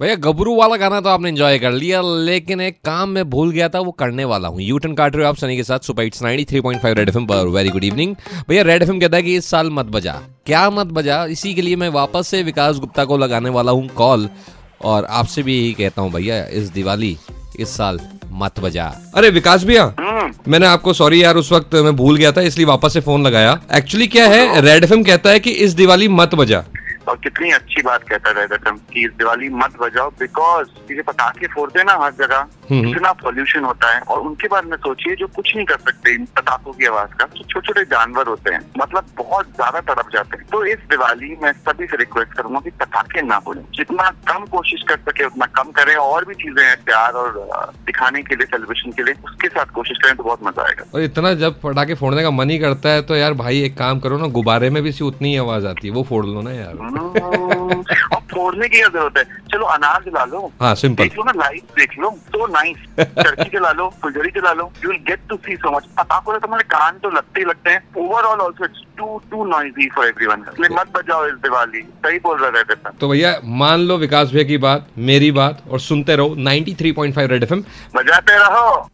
भैया गबरू वाला गाना तो आपने एंजॉय कर लिया लेकिन एक काम मैं भूल गया था वो करने वाला हूँ। यूटन काट रहे हो आप सनी के साथ सुपर हिट्स 93.5 रेड एफएम पर। वेरी गुड इवनिंग भैया रेड एफएम कहता है कि इस साल मत बजा। क्या मत बजा? इसी के लिए मैं वापस से विकास गुप्ता को लगाने वाला हूँ कॉल और आपसे भी यही कहता हूँ भैया इस दिवाली इस साल मत बजा। अरे विकास भैया हम्म, मैंने आपको सॉरी यार उस वक्त मैं भूल गया था इसलिए वापस से फ़ोन लगाया। एक्चुअली क्या है रेड एफएम कहता है कि इस दिवाली मत बजा। और कितनी अच्छी बात कहता रहता था कि दिवाली मत बजाओ बिकॉज़ पटाखे फोड़ते ना हर जगह। इतना पॉल्यूशन होता है और उनके बारे में सोचिए जो कुछ नहीं कर सकते इन पटाखों की आवाज़ का तो छोटे छोटे जानवर होते हैं मतलब बहुत ज़्यादा तड़प जाते हैं। तो इस दिवाली मैं सभी से रिक्वेस्ट करूँगा कि पटाखे ना फोड़ें जितना कम कोशिश कर सके उतना कम करें और भी चीज़ें हैं प्यार और दिखाने के लिए सेलिब्रेशन के लिए उसके साथ कोशिश करें तो बहुत मज़ा आएगा। और इतना जब पटाखे फोड़ने का मन ही करता है तो यार भाई एक काम करो ना गुब्बारे में भी सी उतनी ही आवाज़ आती है वो फोड़ लो ना यार। हम्म, और फोड़ने की क्या ज़रूरत है? चलो अनार जला लो। हाँ सिंपल देख लो ना लाइट देख लो तो चरखी चला लो फुलझड़ी चला लो you will get to see so much पटाखों से तुम्हारे कान तो लगते ही लगते हैं overall also it's too too noisy for everyone इसलिए मत बजाओ इस दिवाली सही बोल रहा तो भैया मान लो विकास भैया की बात मेरी बात और सुनते रहो 93.5 रेड एफएम बजाते रहो।